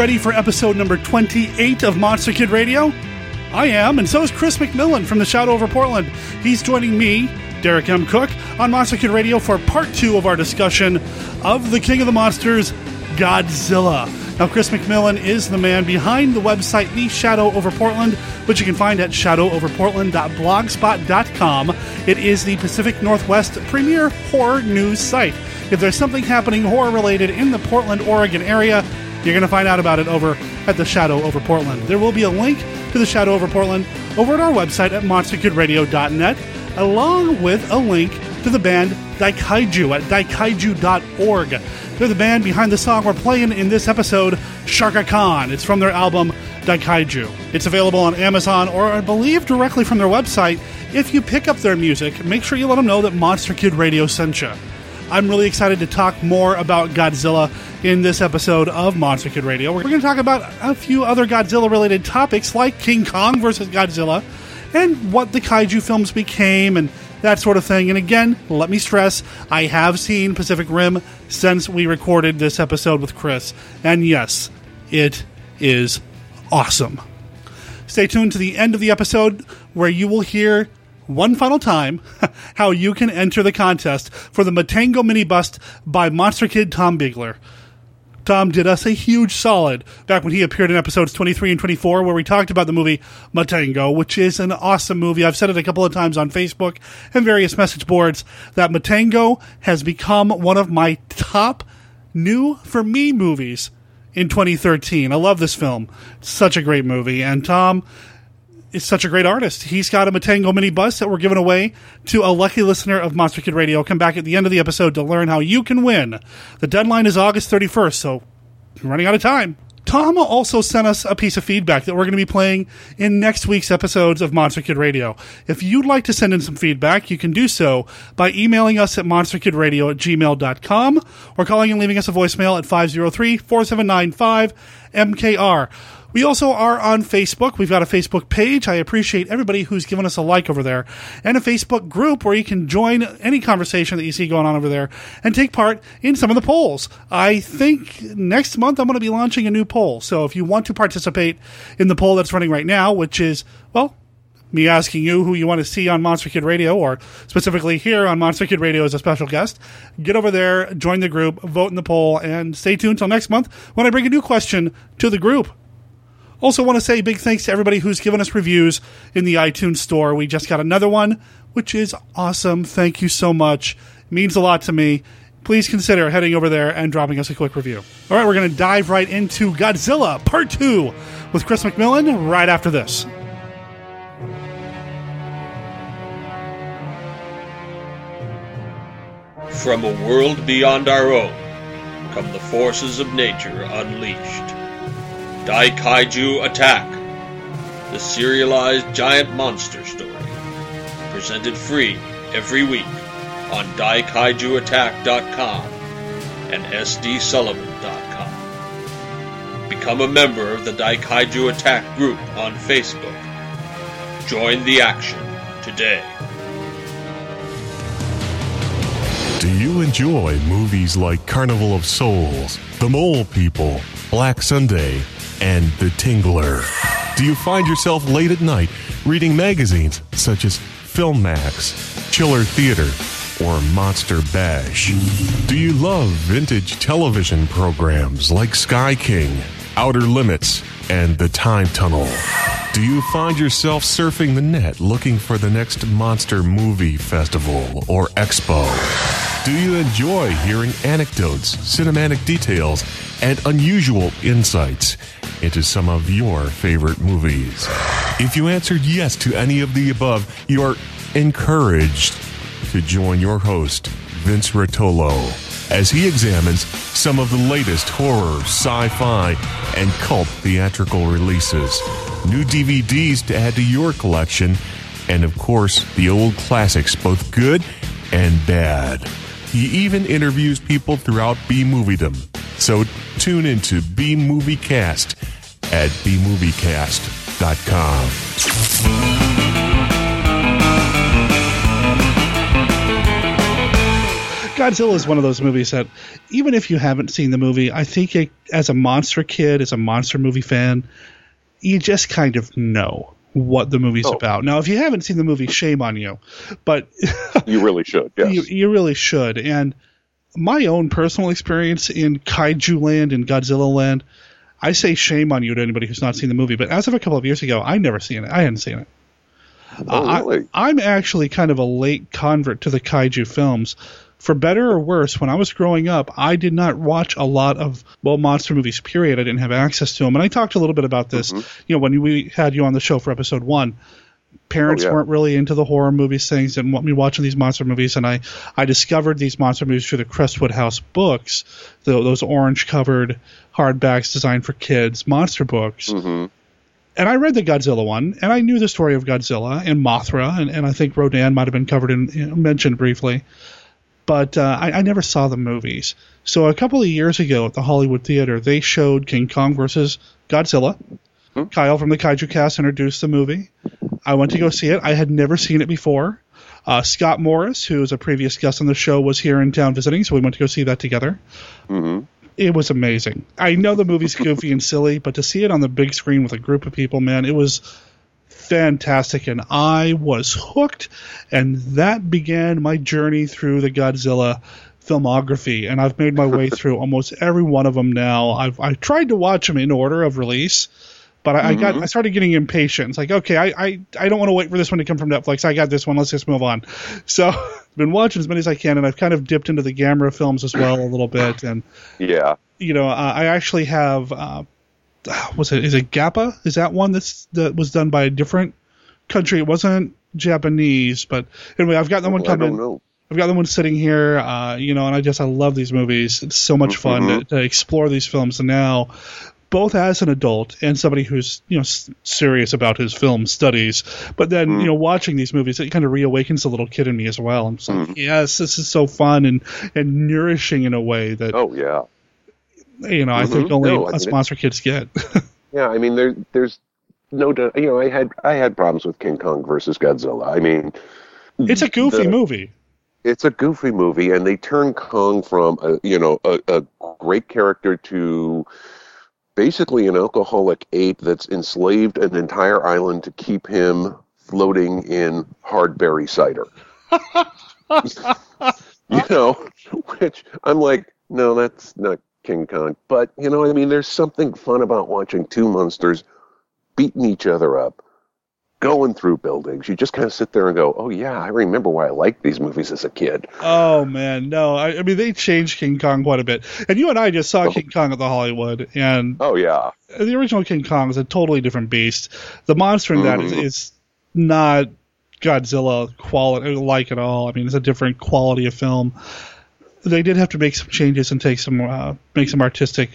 Ready for episode number 28 of Monster Kid Radio? I am, and so is Chris McMillan from the Shadow over Portland. He's joining me, Derek M. Cook, on Monster Kid Radio for part two of our discussion of the King of the Monsters, Godzilla. Now, Chris McMillan is the man behind the website The Shadow Over Portland, which you can find at shadowoverportland.blogspot.com. It is the Pacific Northwest premier horror news site. If there's something happening horror related in the Portland, Oregon area, you're going to find out about it over at The Shadow Over Portland. There will be a link to The Shadow Over Portland over at our website at monsterkidradio.net, along with a link to the band Daikaiju at daikaiju.org. They're the band behind the song we're playing in this episode, Shaka Khan. It's from their album Daikaiju. It's available on Amazon or I believe directly from their website. If you pick up their music, make sure you let them know that Monster Kid Radio sent you. I'm really excited to talk more about Godzilla in this episode of Monster Kid Radio. We're going to talk about a few other Godzilla related topics like King Kong versus Godzilla and what the kaiju films became and that sort of thing. And again, let me stress, I have seen Pacific Rim since we recorded this episode with Chris. And yes, it is awesome. Stay tuned to the end of the episode where you will hear one final time how you can enter the contest for the Matango mini bust by Monster Kid Tom Bigler. Tom did us a huge solid back when he appeared in episodes 23 and 24, where we talked about the movie Matango, which is an awesome movie. I've said it a couple of times on Facebook and various message boards that Matango has become one of my top new for me movies in 2013. I love this film. It's such a great movie. And Tom is such a great artist. He's got a Matango mini bus that we're giving away to a lucky listener of Monster Kid Radio. Come back at the end of the episode to learn how you can win. The deadline is August 31st, so you're running out of time. Tom also sent us a piece of feedback that we're going to be playing in next week's episodes of Monster Kid Radio. If you'd like to send in some feedback, you can do so by emailing us at monsterkidradio at gmail.com or calling and leaving us a voicemail at 503 479 5MKR. We also are on Facebook. We've got a Facebook page. I appreciate everybody who's given us a like over there, and a Facebook group where you can join any conversation that you see going on over there and take part in some of the polls. I think next month I'm going to be launching a new poll. So if you want to participate in the poll that's running right now, which is, well, me asking you who you want to see on Monster Kid Radio, or specifically here on Monster Kid Radio as a special guest, get over there, join the group, vote in the poll, and stay tuned until next month when I bring a new question to the group. Also, want to say big thanks to everybody who's given us reviews in the iTunes store. We just got another one, which is awesome. Thank you so much. It means a lot to me. Please consider heading over there and dropping us a quick review. All right, we're going to dive right into Godzilla Part 2 with Chris McMillan right after this. From a world beyond our own come the forces of nature unleashed. Daikaiju Attack, the serialized giant monster story. Presented free every week on daikaijuattack.com and sdsullivan.com. Become a member of the Daikaiju Attack group on Facebook. Join the action today. Do you enjoy movies like Carnival of Souls, The Mole People, Black Sunday, and The Tingler? Do you find yourself late at night reading magazines such as Filmfax, Chiller Theater, or Monster Bash? Do you love vintage television programs like Sky King, Outer Limits, and The Time Tunnel? Do you find yourself surfing the net looking for the next monster movie festival or expo? Do you enjoy hearing anecdotes, cinematic details, and unusual insights into some of your favorite movies? If you answered yes to any of the above, you are encouraged to join your host, Vince Rotolo, as he examines some of the latest horror, sci fi, and cult theatrical releases, new DVDs to add to your collection, and of course, the old classics, both good and bad. He even interviews people throughout B Moviedom. So tune into B Movie Cast at bmoviecast.com. Godzilla is one of those movies that, even if you haven't seen the movie, I think it, as a monster kid, as a monster movie fan, you just kind of know what the movie's Oh. about. Now, if you haven't seen the movie, shame on you, but You really should. Yes. you, you really should. And my own personal experience in Kaiju Land and Godzilla Land, I say shame on you to anybody who's not seen the movie. But as of a couple of years ago, I never seen it. I hadn't seen it. oh, I- really? I'm actually kind of a late convert to the kaiju films. For better or worse, when I was growing up, I did not watch a lot of well monster movies. Period. I didn't have access to them, and I talked a little bit about this. Mm-hmm. You know, when we had you on the show for episode one, parents Oh, yeah. weren't really into the horror movies things, didn't want me watching these monster movies, and I I discovered these monster movies through the Crestwood House books, the, those orange covered hardbacks designed for kids monster books hmm and I read the Godzilla one, and I knew the story of Godzilla and Mothra, and, and I think Rodan might have been covered in you know, mentioned briefly, but uh, I, I never saw the movies. So a couple of years ago at the Hollywood Theater, they showed King Kong versus Godzilla. Kyle from the Kaiju Cast introduced the movie. I went to go see it. I had never seen it before. Uh, Scott Morris, who was a previous guest on the show, was here in town visiting, so we went to go see that together hmm it was amazing. I know the movie's goofy and silly, but to see it on the big screen with a group of people, man, it was fantastic and I was hooked and that began my journey through the Godzilla filmography and I've made my way through almost every one of them now. I've I tried to watch them in order of release, but I, I got I started getting impatient. It's like, okay, I, I, I don't want to wait for this one to come from Netflix. I got this one. Let's just move on. So I've been watching as many as I can, and I've kind of dipped into the Gamera films as well a little bit. And Yeah. you know, uh, I actually have uh, was it is it Gappa? Is that one that's that was done by a different country? It wasn't Japanese, but anyway, I've got that one I don't coming. know. I've got the one sitting here, uh, you know, and I just I love these movies. It's so much fun Mhm. to, to explore these films, and now, both as an adult and somebody who's you know s- serious about his film studies, but then Mm. you know watching these movies, it kind of reawakens the little kid in me as well. I'm just like, Mm. yes, this is so fun and and nourishing in a way that Oh yeah. You know I think Mhm. only No, I us mean, it- monster kids get. Yeah, I mean, there, there's no, doubt- you know, I had, I had problems with King Kong versus Godzilla. I mean, it's a goofy the- movie. it's a goofy movie, and they turn Kong from a, you know, a, a great character to basically an alcoholic ape that's enslaved an entire island to keep him floating in hard berry cider. you know, which I'm like, no, that's not King Kong. But you know, I mean, there's something fun about watching two monsters beating each other up, going through buildings. You just kind of sit there and go, oh yeah, I remember why I liked these movies as a kid. Oh man, no! I, I mean, they changed King Kong quite a bit. And you and I just saw King Kong at the Hollywood, and Oh yeah, the original King Kong is a totally different beast. The monster in that is, Mhm. is not Godzilla quality like at all. I mean, it's a different quality of film. They did have to make some changes and take some uh, make some artistic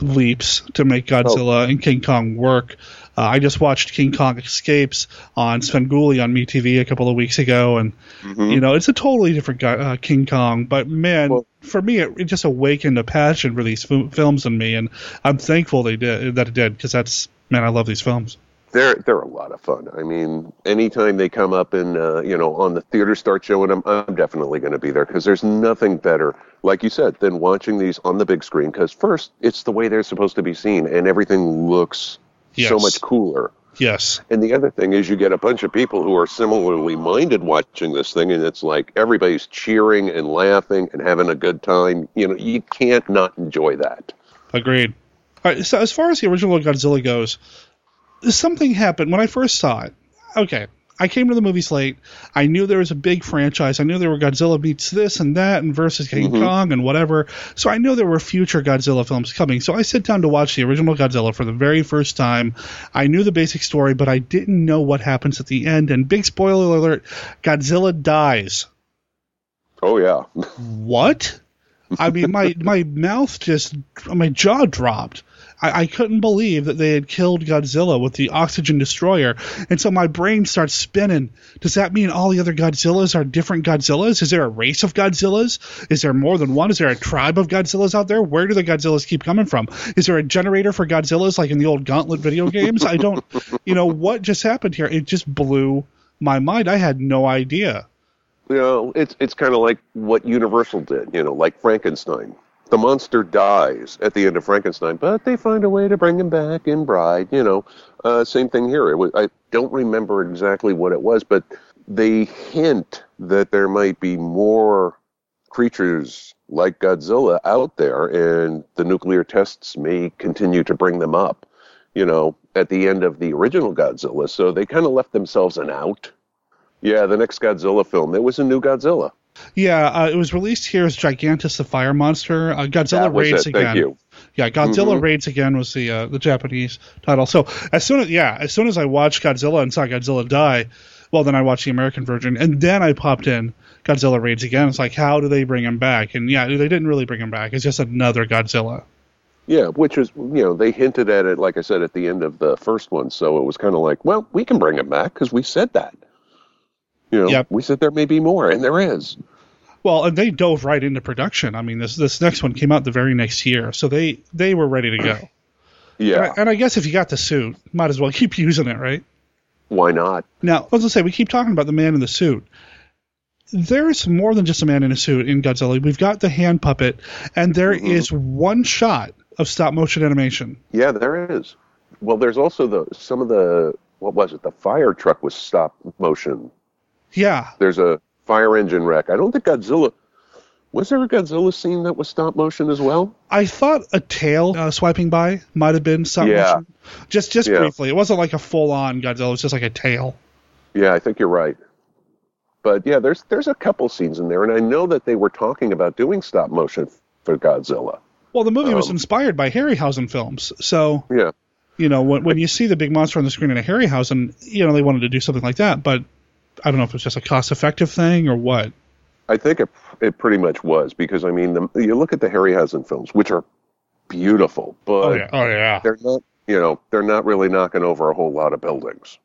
leaps to make Godzilla and King Kong work. Uh, I just watched King Kong Escapes on Svengoolie on MeTV a couple of weeks ago, and Mhm. you know it's a totally different uh, King Kong. But man, Well- for me, it, it just awakened a passion for these f- films in me, and I'm thankful they did that it did because that's man, I love these films. They're they're a lot of fun. I mean, anytime they come up and uh, you know on the theater start showing them, I'm definitely going to be there because there's nothing better, like you said, than watching these on the big screen. Because first, it's the way they're supposed to be seen, and everything looks so much cooler. Yes, And the other thing is, you get a bunch of people who are similarly minded watching this thing, and it's like everybody's cheering and laughing and having a good time. You know, you can't not enjoy that. agreed. All right, so as far as the original Godzilla goes, something happened when I first saw it. Okay, I came to the movies late. I knew there was a big franchise. I knew there were Godzilla meets this and that and versus King mm-hmm. Kong and whatever. So I knew there were future Godzilla films coming. So I sit down to watch the original Godzilla for the very first time. I knew the basic story, but I didn't know what happens at the end. And big spoiler alert: Godzilla dies. Oh yeah, What? I mean, my my mouth just my jaw dropped. I, I couldn't believe that they had killed Godzilla with the oxygen destroyer, and so my brain starts spinning. Does that mean all the other Godzillas are different Godzillas? Is there a race of Godzillas? Is there more than one? Is there a tribe of Godzillas out there? Where do the Godzillas keep coming from? Is there a generator for Godzillas like in the old Gauntlet video games? I don't, you know, what just happened here? It just blew my mind. I had no idea. You know, it's it's kind of like what Universal did. You know, like Frankenstein. The monster dies at the end of Frankenstein, but they find a way to bring him back in Bride. You know, uh, same thing here. Was, I don't remember exactly what it was, but they hint that there might be more creatures like Godzilla out there, and the nuclear tests may continue to bring them up. You know, at the end of the original Godzilla, so they kind of left themselves an out. Yeah, the next Godzilla film, it was a new Godzilla. Yeah, uh, it was released here as Gigantis the Fire Monster. Uh, Godzilla Raids it. Again. Thank you. Yeah, Godzilla Mhm. Raids Again was the uh, the Japanese title. So as soon as yeah, as soon as I watched Godzilla and saw Godzilla die, well then I watched the American version and then I popped in Godzilla Raids Again. It's like how do they bring him back? And yeah, they didn't really bring him back. It's just another Godzilla. Yeah, which was, you know, they hinted at it, like I said, at the end of the first one. So it was kind of like, well, we can bring him back because we said that. You know, Yep. we said there may be more, and there is. Well, and they dove right into production. I mean, this this next one came out the very next year, so they they were ready to go. And, Yeah, I, and I guess if you got the suit, might as well keep using it, right? why not? Now, as I say we keep talking about the man in the suit. There's more than just a man in a suit in Godzilla. We've got the hand puppet, and there mm-hmm. is one shot of stop motion animation. Yeah, there is. Well, there's also the some of the what was it? The fire truck was stop motion. Yeah, There's a fire engine wreck. I don't think Godzilla. Was there a Godzilla scene that was stop motion as well? I thought a tail uh, swiping by might have been stop Yeah. motion, just just Yeah. briefly. It wasn't like a full on Godzilla. It was just like a tail. Yeah, I think you're right. But yeah, there's there's a couple scenes in there, and I know that they were talking about doing stop motion for Godzilla. Well, the movie was Um, inspired by Harryhausen films, so Yeah, you know when when you see the big monster on the screen in a Harryhausen, you know they wanted to do something like that, but I don't know if it's just a cost effective thing or what. I think it it pretty much was because I mean, the, you look at the Harryhausen films, which are beautiful, but oh yeah, oh yeah. they're not you know they're not really knocking over a whole lot of buildings.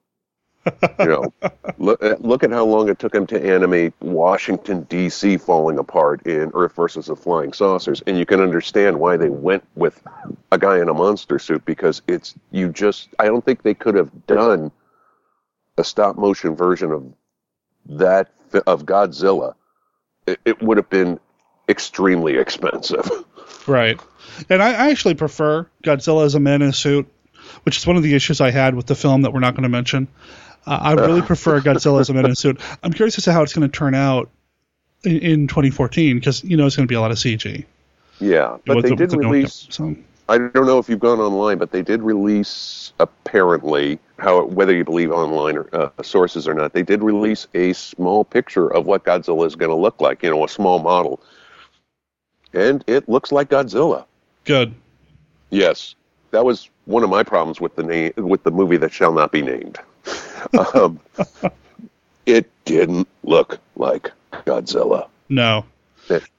you know, look, eh, look at how long it took him to animate Washington D.C. falling apart in Earth versus the Flying Saucers, and you can understand why they went with a guy in a monster suit because it's you just I don't think they could have done a stop motion version of that of Godzilla. It, it would have been extremely expensive. Right. And I, I actually prefer Godzilla as a man in a suit, which is one of the issues I had with the film that we're not going to mention. Uh, I really prefer Godzilla as a man in a suit. I'm curious as to how it's going to turn out in, in 2014 because you know it's going to be a lot of CG. yeah, but With they the- did the release. So I don't know if you've gone online, but they did release apparently how whether you believe online or, uh, sources or not. They did release a small picture of what Godzilla is going to look like. You know, a small model, and it looks like Godzilla. good. Yes, that was one of my problems with the name with the movie that shall not be named. um, it didn't look like Godzilla. No.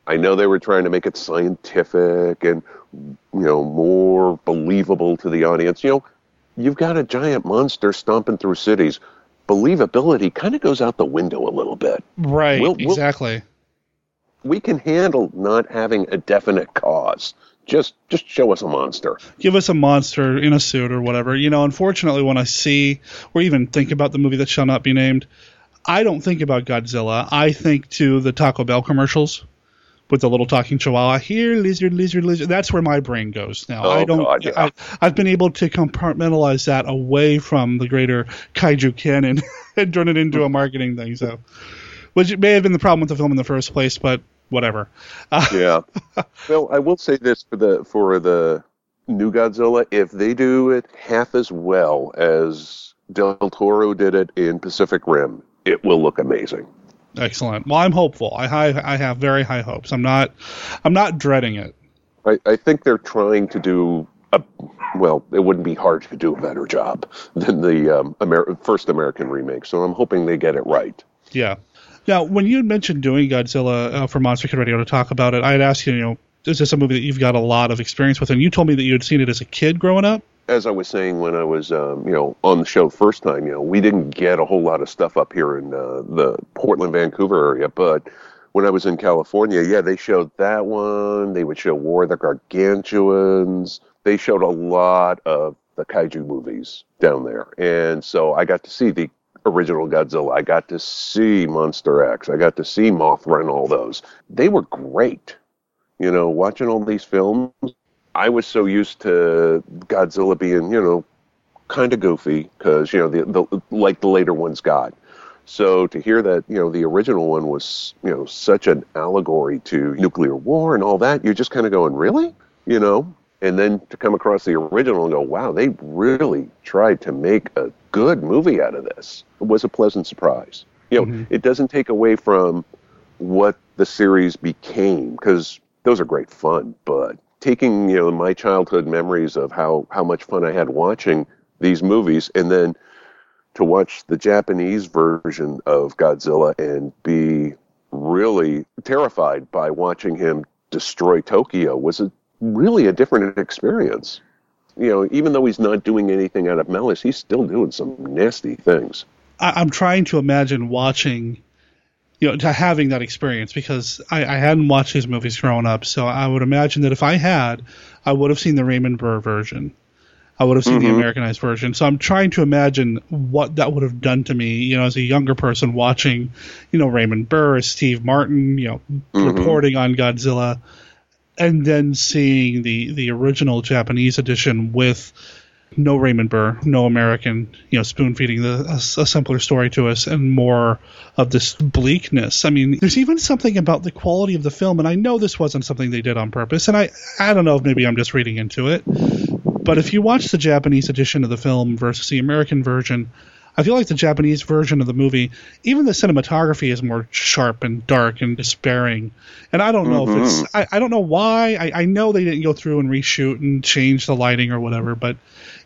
I know they were trying to make it scientific and you know more believable to the audience. You know, you've got a giant monster stomping through cities. Believability kind of goes out the window a little bit. Right. We'll- we'll- exactly. We can handle not having a definite cause. Just just show us a monster. Give us a monster in a suit or whatever. You know, unfortunately, when I see or even think about the movie that shall not be named, I don't think about Godzilla. I think to the Taco Bell commercials with the little talking chihuahua. Here, lizard, lizard, lizard. That's where my brain goes now. Oh, I don't. God, yeah. I, I've been able to compartmentalize that away from the greater kaiju canon and turn it into a marketing thing. So, which may have been the problem with the film in the first place, but whatever. Yeah. well, I will say this for the for the new Godzilla, if they do it half as well as Del Toro did it in Pacific Rim, it will look amazing. Excellent. Well, I'm hopeful. I high, I have very high hopes. I'm not I'm not dreading it. I, I think they're trying to do a well. It wouldn't be hard to do a better job than the um, Amer- first American remake. So I'm hoping they get it right. Yeah. Now, when you mentioned doing Godzilla uh, for Monster Kid Radio to talk about it, I had asked you, you know, is this a movie that you've got a lot of experience with? And you told me that you had seen it as a kid growing up. As I was saying when I was, um, you know, on the show first time, you know, we didn't get a whole lot of stuff up here in uh, the Portland, Vancouver area, but when I was in California, yeah, they showed that one. They would show War of the Gargantuans. They showed a lot of the kaiju movies down there, and so I got to see the original Godzilla. I got to see Monster X. I got to see Mothra and all those. They were great. You know, watching all these films, I was so used to Godzilla being, you know, kind of goofy because you know the, the like the later ones got. So to hear that you know the original one was you know such an allegory to nuclear war and all that, you're just kind of going, really, you know. And then to come across the original and go, wow, they really tried to make a good movie out of this. It was a pleasant surprise. You know, mm-hmm. it doesn't take away from what the series became because those are great fun, but taking you know my childhood memories of how how much fun I had watching these movies and then to watch the Japanese version of Godzilla and be really terrified by watching him destroy Tokyo was a, really a different experience. You know, even though he's not doing anything out of malice, he's still doing some nasty things. I'm trying to imagine watching, you know, to having that experience because I, I hadn't watched these movies growing up. So I would imagine that if I had, I would have seen the Raymond Burr version. I would have seen mm-hmm. the Americanized version. So I'm trying to imagine what that would have done to me, you know, as a younger person watching, you know, Raymond Burr, Steve Martin, you know, mm-hmm. reporting on Godzilla, and then seeing the the original Japanese edition with no Raymond Burr, no American, you know, spoon feeding the, a, a, simpler story to us and more of this bleakness. I mean, there's even something about the quality of the film, and I know this wasn't something they did on purpose, and I I don't know if maybe I'm just reading into it, but if you watch the Japanese edition of the film versus the American version, I feel like the Japanese version of the movie, even the cinematography is more sharp and dark and despairing. And I don't know mm-hmm. if it's, mm-hmm. I, I, don't know why. I, I know they didn't go through and reshoot and change the lighting or whatever, but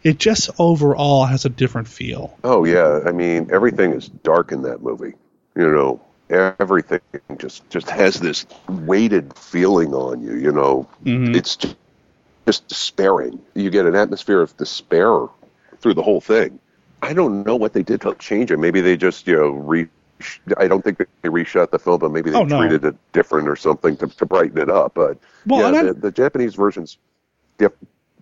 it just overall has a different feel. Oh, yeah. I mean, everything is dark in that movie. You know, everything just, just has this weighted feeling on you, you know. Mm-hmm. It's just just despairing. You get an atmosphere of despair through the whole thing. I don't know what they did to change it. Maybe they just, you know, re. I don't think they reshot the film, but maybe they oh, no. treated it different or something to, to brighten it up. But well, yeah, the, the, Japanese versions diff,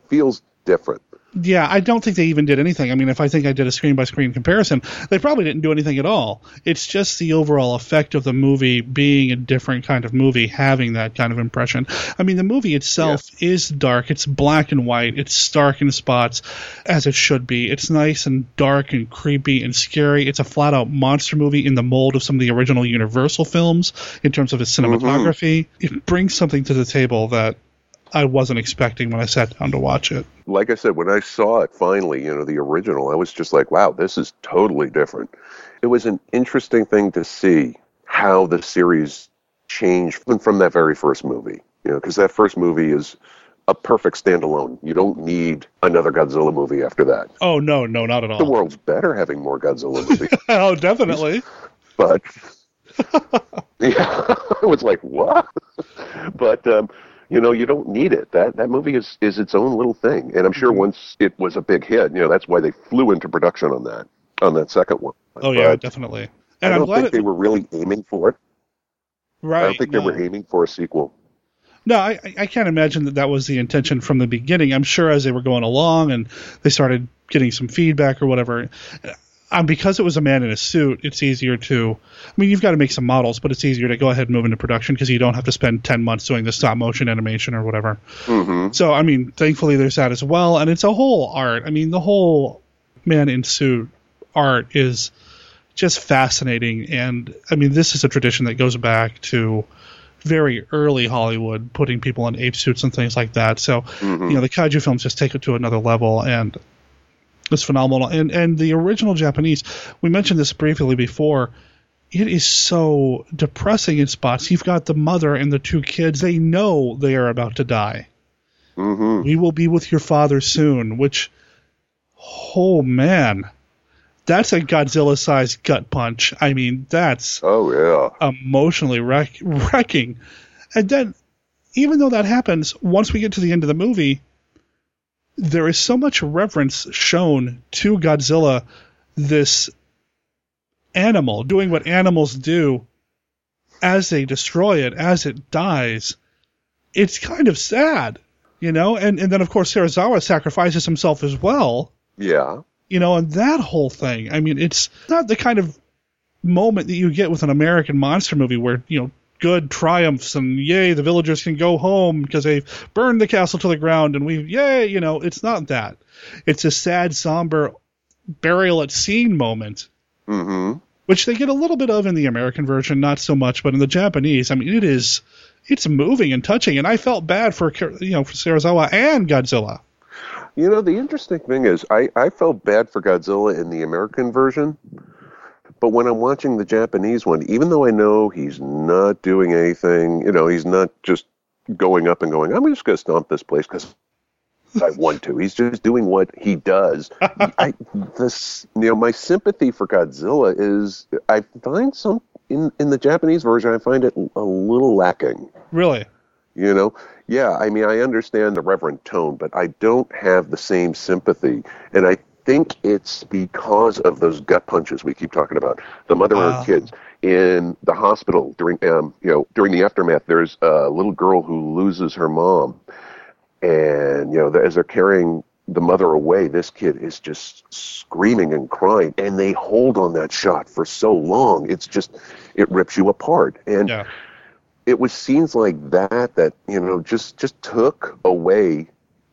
feels different yeah, I don't think they even did anything. I mean, if I think I did a screen by screen comparison, they probably didn't do anything at all. It's just the overall effect of the movie being a different kind of movie, having that kind of impression. I mean, the movie itself yeah. is dark. It's black and white. It's stark in spots, as it should be. It's nice and dark and creepy and scary. It's a flat out monster movie in the mold of some of the original Universal films in terms of its cinematography. Mm-hmm. It brings something to the table that I wasn't expecting when I sat down to watch it. Like I said, when I saw it finally, you know, the original, I was just like, wow, this is totally different. It was an interesting thing to see how the series changed from that very first movie. You know, because that first movie is a perfect standalone. You don't need another Godzilla movie after that. Oh no, no, not at all. The world's better having more Godzilla movies. oh, definitely. But yeah, I was like, what? but um, you know, you don't need it. That that movie is is its own little thing, and I'm sure mm-hmm. once it was a big hit, you know, that's why they flew into production on that on that second one. Oh yeah, definitely. And I don't think it, they were really aiming for it. Right. I don't think no. they were aiming for a sequel. No, I, I can't imagine that that was the intention from the beginning. I'm sure as they were going along and they started getting some feedback or whatever, um, because it was a man in a suit, it's easier to. I mean, you've got to make some models, but it's easier to go ahead and move into production because you don't have to spend ten months doing the stop motion animation or whatever. Mm-hmm. So, I mean, thankfully there's that as well, and it's a whole art. I mean, the whole man in suit art is just fascinating, and I mean, this is a tradition that goes back to very early Hollywood, putting people in ape suits and things like that. So, mm-hmm. you know, the kaiju films just take it to another level, and it's phenomenal. And and the original Japanese, we mentioned this briefly before. It is so depressing in spots. You've got the mother and the two kids. They know they are about to die. Mm-hmm. We will be with your father soon. Which, oh man, that's a Godzilla-sized gut punch. I mean, that's oh yeah, emotionally wreck- wrecking. And then, even though that happens, once we get to the end of the movie, there is so much reverence shown to Godzilla, this animal doing what animals do as they destroy it, as it dies. It's kind of sad, you know? And and then of course Serizawa sacrifices himself as well. Yeah. You know, and that whole thing. I mean, it's not the kind of moment that you get with an American monster movie where you know good triumphs and yay the villagers can go home because they've burned the castle to the ground and we yay you know it's not that it's a sad somber burial at scene moment Mm-hmm. which they get a little bit of in the American version not so much but in the Japanese I mean it is it's moving and touching and I felt bad for you know for Serizawa and Godzilla You know, the interesting thing is, I, I felt bad for Godzilla in the American version, but when I'm watching the Japanese one, even though I know he's not doing anything, you know, he's not just going up and going, I'm just going to stomp this place because I want to. He's just doing what he does. I, this, you know, my sympathy for Godzilla is, I find some in in the Japanese version, I find it a little lacking. really You know, yeah, I mean, I understand the reverent tone, but I don't have the same sympathy. And I think it's because of those gut punches we keep talking about. The mother and Wow. her kids in the hospital during, um, you know, during the aftermath. There's a little girl who loses her mom, and you know, as they're carrying the mother away, this kid is just screaming and crying, and they hold on that shot for so long. It's just, it rips you apart. And yeah it was scenes like that that you know just just took away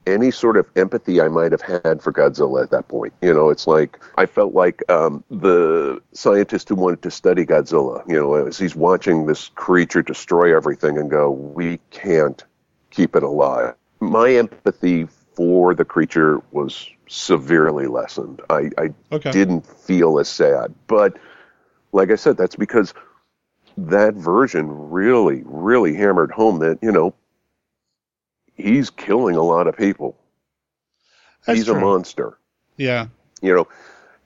any sort of empathy I might have had for Godzilla at that point. You know, it's like I felt like um, the scientist who wanted to study Godzilla. You know, as he's watching this creature destroy everything and go, "We can't keep it alive." My empathy for the creature was severely lessened. I, I okay didn't feel as sad. But like I said, that's because that version really, really hammered home that, you know, he's killing a lot of people. That's he's true. a monster. yeah You know,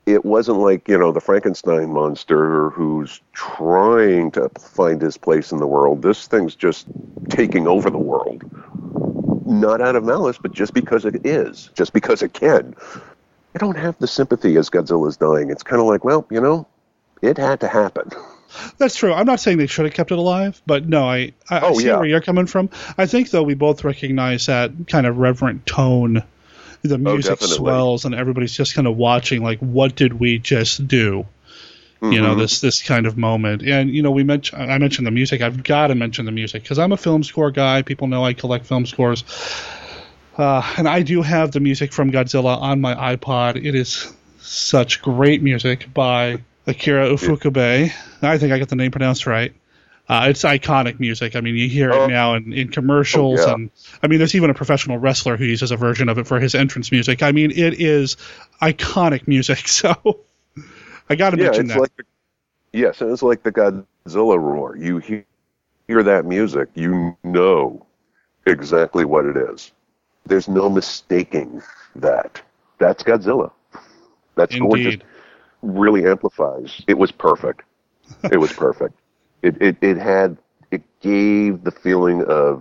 it wasn't like, you know, the Frankenstein monster who's trying to find his place in the world. This thing's just taking over the world. Not out of malice, but just because it is, just because it can. I don't have the sympathy as Godzilla's dying. It's kind of like, well, you know, it had to happen. That's true. I'm not saying they should have kept it alive, but no, I, I, I Oh, see yeah. where you're coming from. I think though we both recognize that kind of reverent tone. The music Oh, swells, and everybody's just kind of watching, like, what did we just do? You know, Mhm. this this kind of moment. And you know, we mentioned I mentioned the music. I've got to mention the music because I'm a film score guy. People know I collect film scores, uh, and I do have the music from Godzilla on my iPod. It is such great music by Akira Ifukube. I think I got the name pronounced right. Uh, it's iconic music. I mean, you hear Oh. it now in, in commercials, Oh, yeah. and I mean, there's even a professional wrestler who uses a version of it for his entrance music. I mean, it is iconic music. So I got to yeah, mention that. like yes, it's like the Godzilla roar. You hear, hear that music, you know exactly what it is. There's no mistaking that. That's Godzilla. That's Indeed. Really amplifies. It was perfect. It was perfect. It, it it had it gave the feeling of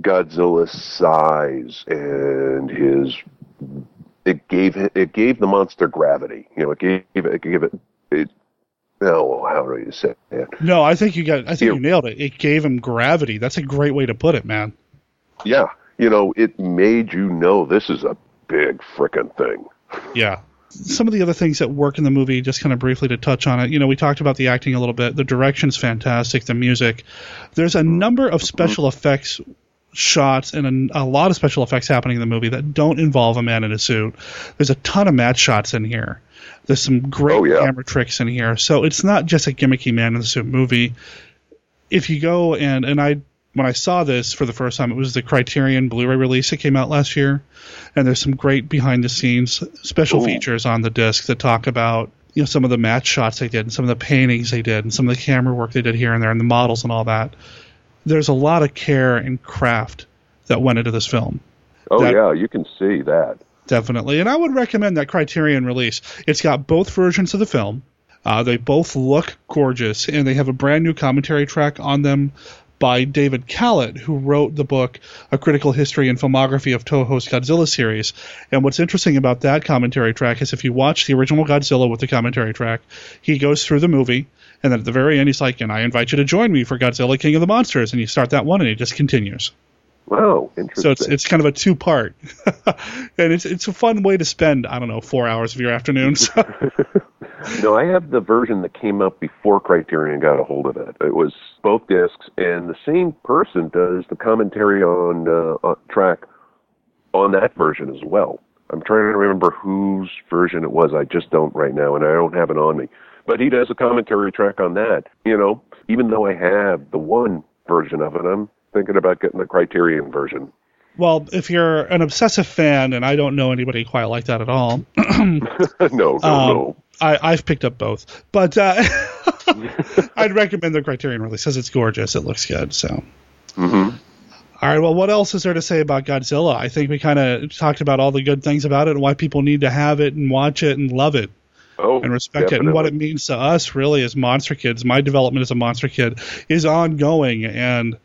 Godzilla's size and his it gave it gave the monster gravity. You know, it gave it, it gave it it. No, how do you say it? No, I think you got. I think Yeah. you nailed it. It gave him gravity. That's a great way to put it, man. Yeah, you know, it made you know this is a big frickin' thing. Yeah. Some of the other things that work in the movie, just kind of briefly to touch on it. You know, we talked about the acting a little bit. The direction's fantastic. The music. There's a number of special effects shots and a, a lot of special effects happening in the movie that don't involve a man in a suit. There's a ton of match shots in here. There's some great Oh, yeah. camera tricks in here. So it's not just a gimmicky man in the suit movie. If you go and and I when I saw this for the first time, it was the Criterion Blu-ray release that came out last year, and there's some great behind-the-scenes special Ooh. features on the disc that talk about you know some of the match shots they did, and some of the paintings they did, and some of the camera work they did here and there, and the models and all that. There's a lot of care and craft that went into this film. Oh That- yeah, you can see that. Definitely. And I would recommend that Criterion release. It's got both versions of the film. Uh, they both look gorgeous, and they have a brand new commentary track on them by David Kalat, who wrote the book A Critical History and Filmography of Toho's Godzilla series. And what's interesting about that commentary track is if you watch the original Godzilla with the commentary track, he goes through the movie, and then at the very end, he's like, and I invite you to join me for Godzilla King of the Monsters. And you start that one, and it just continues. Wow, interesting. So it's it's kind of a two part, and it's it's a fun way to spend I don't know four hours of your afternoon. So. no, I have the version that came out before Criterion got a hold of it. It was both discs, and the same person does the commentary on uh, on track on that version as well. I'm trying to remember whose version it was. I just don't right now, and I don't have it on me. But he does a commentary track on that. You know, even though I have the one version of it, I'm thinking about getting the Criterion version. Well, if you're an obsessive fan, and I don't know anybody quite like that at all. no, no, um, no. I, have picked up both, but uh, I'd recommend the Criterion release because it's gorgeous. It looks good. So. Mm-hmm. All right. Well, what else is there to say about Godzilla? I think we kind of talked about all the good things about it and why people need to have it and watch it and love it. Oh, and respect definitely. it and what it means to us really as monster kids. My development as a monster kid is ongoing and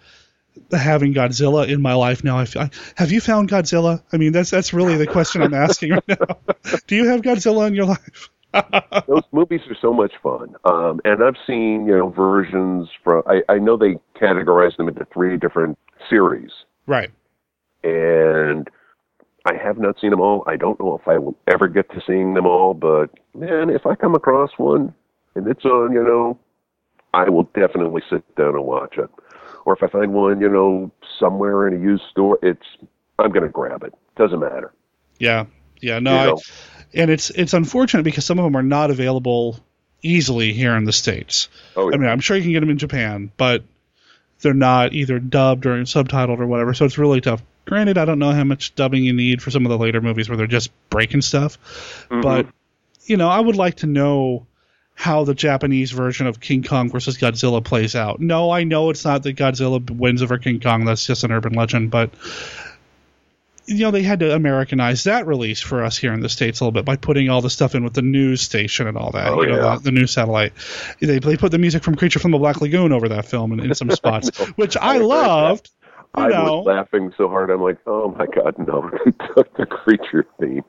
having Godzilla in my life now. I, I, have you found Godzilla? I mean, that's that's really the question I'm asking right now. Do you have Godzilla in your life? Those movies are so much fun, um, and I've seen you know versions from. I, I know they categorize them into three different series, right? And I have not seen them all. I don't know if I will ever get to seeing them all, but man, if I come across one and it's on, you know, I will definitely sit down and watch it or if I find one, you know, somewhere in a used store, it's I'm going to grab it. Doesn't matter. Yeah, yeah, no, I, and it's it's unfortunate because some of them are not available easily here in the states. Oh, yeah. I mean, I'm sure you can get them in Japan, but they're not either dubbed or subtitled or whatever, so it's really tough. Granted, I don't know how much dubbing you need for some of the later movies where they're just breaking stuff, mm-hmm. but you know, I would like to know how the Japanese version of King Kong versus Godzilla plays out. No, I know it's not that Godzilla wins over King Kong. That's just an urban legend, but you know they had to Americanize that release for us here in the states a little bit by putting all the stuff in with the news station and all that. Oh, you know, yeah. the, the news satellite. They they put the music from Creature from the Black Lagoon over that film in, in some spots, which I, I loved. I know. was laughing so hard. I'm like, oh my god, no! They took the creature theme.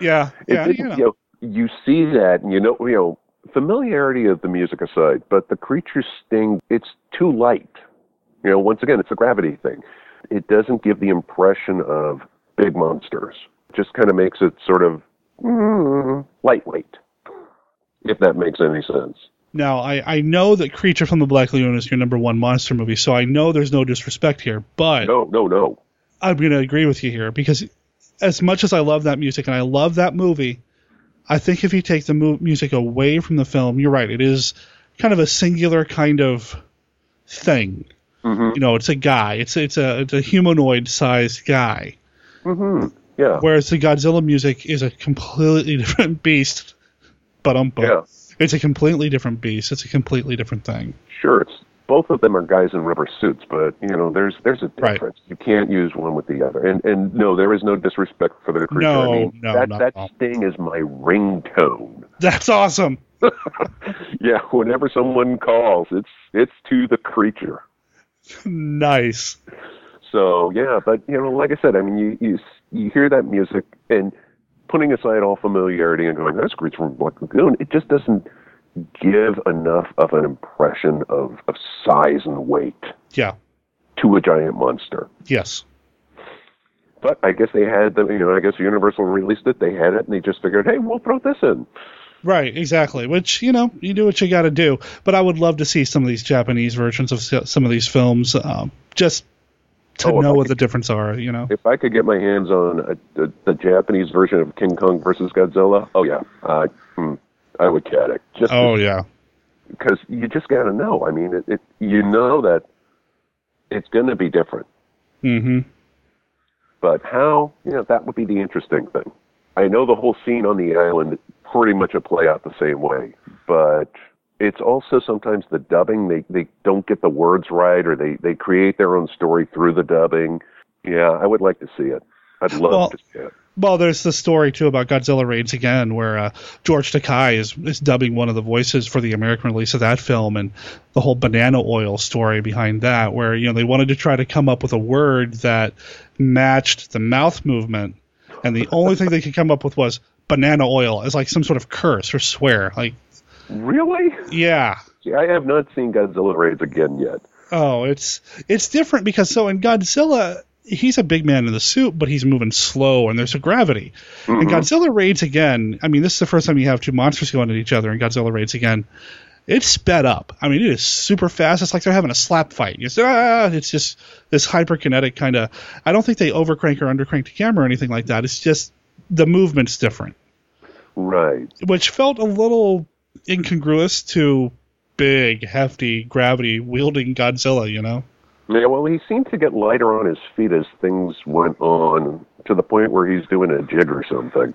Yeah, yeah, you know. you know, you see that, and you know, you know, familiarity of the music aside, but the creature sting, it's too light. You know, once again, it's a gravity thing. It doesn't give the impression of big monsters. It just kind of makes it sort of mm, lightweight, if that makes any sense. Now, I, I know that Creature from the Black Lagoon is your number one monster movie, so I know there's no disrespect here, but No, no, no. I'm going to agree with you here because as much as I love that music and I love that movie, I think if you take the mu- music away from the film, you're right. It is kind of a singular kind of thing. hmm You know, it's a guy. It's it's a it's a humanoid sized guy. hmm Yeah. Whereas the Godzilla music is a completely different beast. But um, Yeah. it's a completely different beast. It's a completely different thing. Sure, it's both of them are guys in rubber suits, but you know, there's there's a Right. difference. You can't use one with the other. And and no, there is no disrespect for the creature. No, I mean, no, that that at all. sting is my ringtone. That's awesome. yeah, whenever someone calls, it's it's to the creature. nice. So yeah, but you know, like I said, I mean, you you you hear that music and putting aside all familiarity and going, that's Creature from Black Lagoon, it just doesn't give enough of an impression of, of size and weight Yeah. to a giant monster. Yes. But I guess they had the, you know, I guess Universal released it, they had it, and they just figured, hey, we'll throw this in. Right, exactly. Which you know, you do what you got to do. But I would love to see some of these Japanese versions of some of these films, um, just to Oh, know what could- the difference are. You know. If I could get my hands on a, the, the Japanese version of King Kong versus Godzilla, oh yeah, uh, hmm, I would get it. Just Oh yeah. because you just got to know. I mean, it, it you know that it's going to be different, Mm-hmm. but how? You know, that would be the interesting thing. I know the whole scene on the island pretty much will play out the same way, but it's also sometimes the dubbing they they don't get the words right, or they they create their own story through the dubbing. Yeah, I would like to see it. I'd love Well- to see it. Well, there's the story too about Godzilla Raids Again, where uh, George Takei is is dubbing one of the voices for the American release of that film, and the whole banana oil story behind that, where you know they wanted to try to come up with a word that matched the mouth movement, and the only thing they could come up with was banana oil as like some sort of curse or swear. Like, Really? yeah, See, I have not seen Godzilla Raids again yet. Oh, it's it's different because so in Godzilla, he's a big man in the suit, but he's moving slow, and there's a gravity. And Godzilla raids again. I mean, this is the first time you have two monsters going at each other, and Godzilla raids again. It's sped up. I mean, it is super fast. It's like they're having a slap fight. It's, ah, it's just this hyperkinetic kind of. I don't think they overcrank or undercrank the camera or anything like that. It's just the movement's different, Right. which felt a little incongruous to big, hefty, gravity wielding Godzilla. You know. Yeah, well, he seemed to get lighter on his feet as things went on to the point where he's doing a jig or something.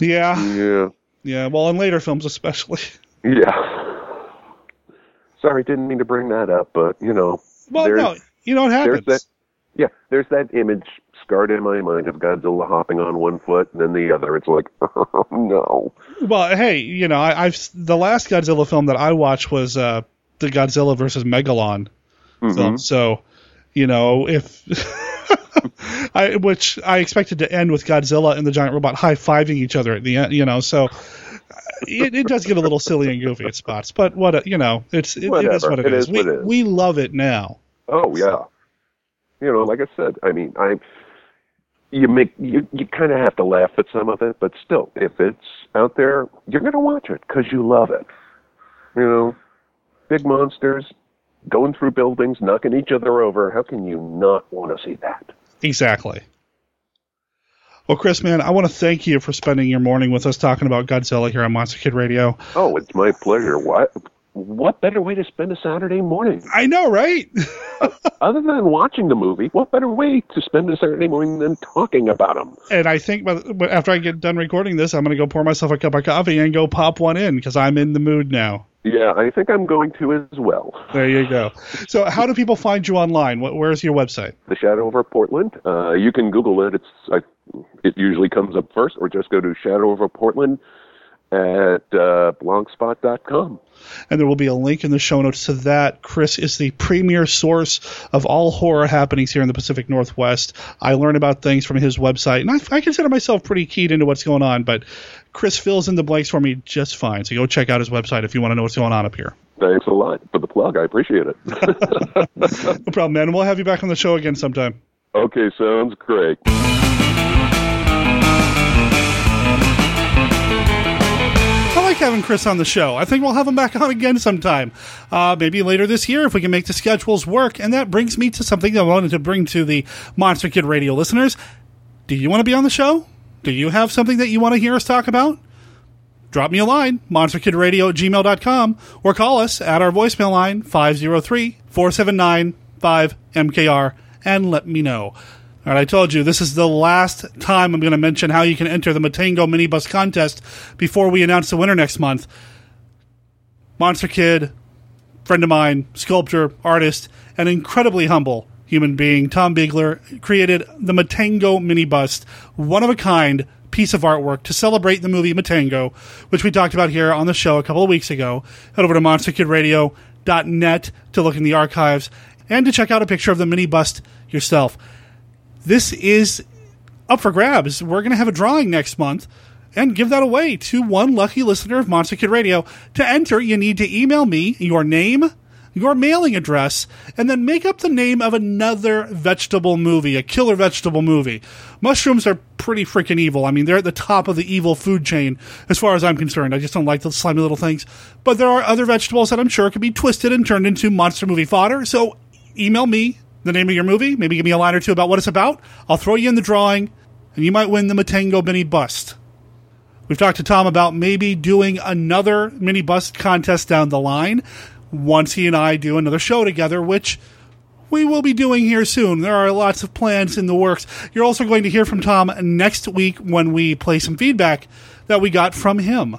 Yeah. Yeah. Yeah. Well, in later films, especially. Yeah. Sorry, didn't mean to bring that up, but you know, Well, no, you know happens. that. Yeah, there's that image scarred in my mind of Godzilla hopping on one foot and then the other. It's like, oh no. Well, hey, you know, I, I've the last Godzilla film that I watched was uh, the Godzilla versus Megalon film. Mm-hmm. So, you know, if I which I expected to end with Godzilla and the giant robot high fiving each other at the end, you know, so. Uh, it, it does get a little silly and goofy at spots, but what a, you know, it's it, it is what it It is. is We it is. we love it now. Oh yeah. You know, like I said, I mean, I you make you you kind of have to laugh at some of it, but still, if it's out there, you're gonna watch it because you love it. You know, big monsters going through buildings, knocking each other over. How can you not want to see that? Exactly. Well, Chris, man, I want to thank you for spending your morning with us talking about Godzilla here on Monster Kid Radio. Oh, it's my pleasure. What what better way to spend a Saturday morning I know, right? other than watching the movie? What better way to spend a Saturday morning than talking about them? and I think the, after I get done recording this, I'm going to go pour myself a cup of coffee and go pop one in because I'm in the mood now. Yeah, I think I'm going to as well. There you go. So, how do people find you online? Where's your website? The Shadow Over Portland. Uh, you can Google it. It's I, it usually comes up first, or just go to Shadow Over Portland at uh, blogspot.com. And there will be a link in the show notes to that. Chris is the premier source of all horror happenings here in the Pacific Northwest. I learn about things from his website, and I, I consider myself pretty keyed into what's going on, but Chris fills in the blanks for me just fine. So, go check out his website if you want to know what's going on up here. Thanks a lot for the plug. I appreciate it. No problem, man. We'll have you back on the show again sometime. okay, sounds great. Like having Chris on the show. I think we'll have him back on again sometime. Uh, maybe later this year if we can make the schedules work. And that brings me to something I wanted to bring to the Monster Kid Radio listeners. Do you want to be on the show? Do you have something that you want to hear us talk about? Drop me a line, monsterkidradio at gmail.com, or call us at our voicemail line, 503 479 5MKR, and let me know. All right, I told you this is the last time I'm going to mention how you can enter the Matango Mini Bust contest before we announce the winner next month. Monster Kid, friend of mine, sculptor, artist, and incredibly humble human being, Tom Bigler, created the Matango mini bust, one of a kind piece of artwork to celebrate the movie Matango, which we talked about here on the show a couple of weeks ago. Head over to monsterkidradio.net to look in the archives and to check out a picture of the mini bust yourself this is up for grabs. We're going to have a drawing next month and give that away to one lucky listener of Monster Kid Radio. To enter, you need to email me your name, your mailing address, and then make up the name of another vegetable movie, a killer vegetable movie. Mushrooms are pretty freaking evil. I mean, they're at the top of the evil food chain as far as I'm concerned. I just don't like the slimy little things. But there are other vegetables that I'm sure could be twisted and turned into monster movie fodder. So email me the name of your movie. Maybe give me a line or two about what it's about. I'll throw you in the drawing, and you might win the Matango mini bust. We've talked to Tom about maybe doing another mini bust contest down the line once he and I do another show together, which we will be doing here soon. There are lots of plans in the works. You're also going to hear from Tom next week when we play some feedback that we got from him.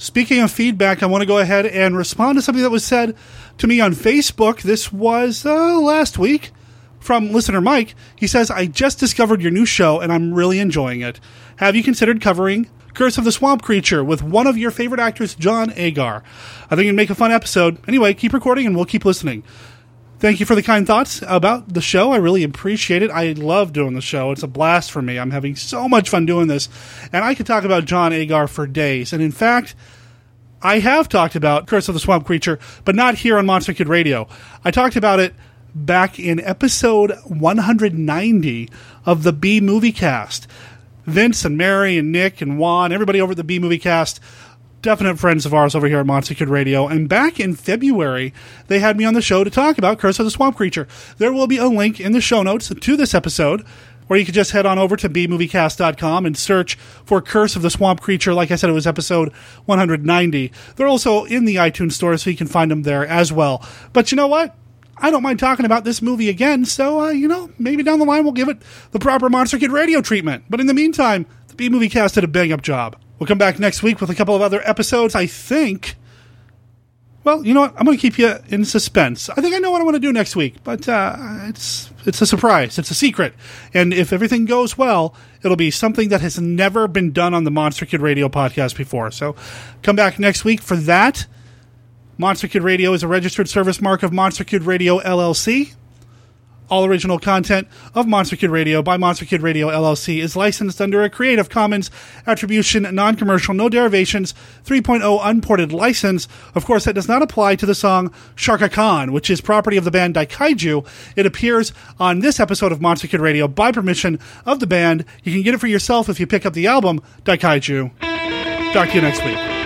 Speaking of feedback, I want to go ahead and respond to something that was said to me on Facebook. This was uh, last week from listener Mike. He says, I just discovered your new show and I'm really enjoying it. Have you considered covering Curse of the Swamp Creature with one of your favorite actors, John Agar? I think it'd make a fun episode. Anyway, keep recording and we'll keep listening. Thank you for the kind thoughts about the show. I really appreciate it. I love doing the show. It's a blast for me. I'm having so much fun doing this. And I could talk about John Agar for days. And in fact, I have talked about Curse of the Swamp Creature, but not here on Monster Kid Radio. I talked about it back in episode 190 of the B Movie Cast. Vince and Mary and Nick and Juan, everybody over at the B Movie Cast, definite friends of ours over here at Monster Kid Radio. And back in February, they had me on the show to talk about Curse of the Swamp Creature. There will be a link in the show notes to this episode or you could just head on over to bmoviecast.com and search for Curse of the Swamp Creature. Like I said, it was episode 190. They're also in the iTunes store, so you can find them there as well. But you know what? I don't mind talking about this movie again, so, uh, you know, maybe down the line we'll give it the proper Monster Kid radio treatment. But in the meantime, the B Movie Cast did a bang up job. We'll come back next week with a couple of other episodes, I think. Well, you know what? I'm going to keep you in suspense. I think I know what I want to do next week, but uh, it's it's a surprise. It's a secret, and if everything goes well, it'll be something that has never been done on the Monster Kid Radio podcast before. So, come back next week for that. Monster Kid Radio is a registered service mark of Monster Kid Radio LLC. All original content of Monster Kid Radio by Monster Kid Radio LLC is licensed under a Creative Commons Attribution Non Commercial No Derivations 3.0 Unported license. Of course, that does not apply to the song Sharka Khan, which is property of the band Daikaiju. It appears on this episode of Monster Kid Radio by permission of the band. You can get it for yourself if you pick up the album Daikaiju. Talk to you next week.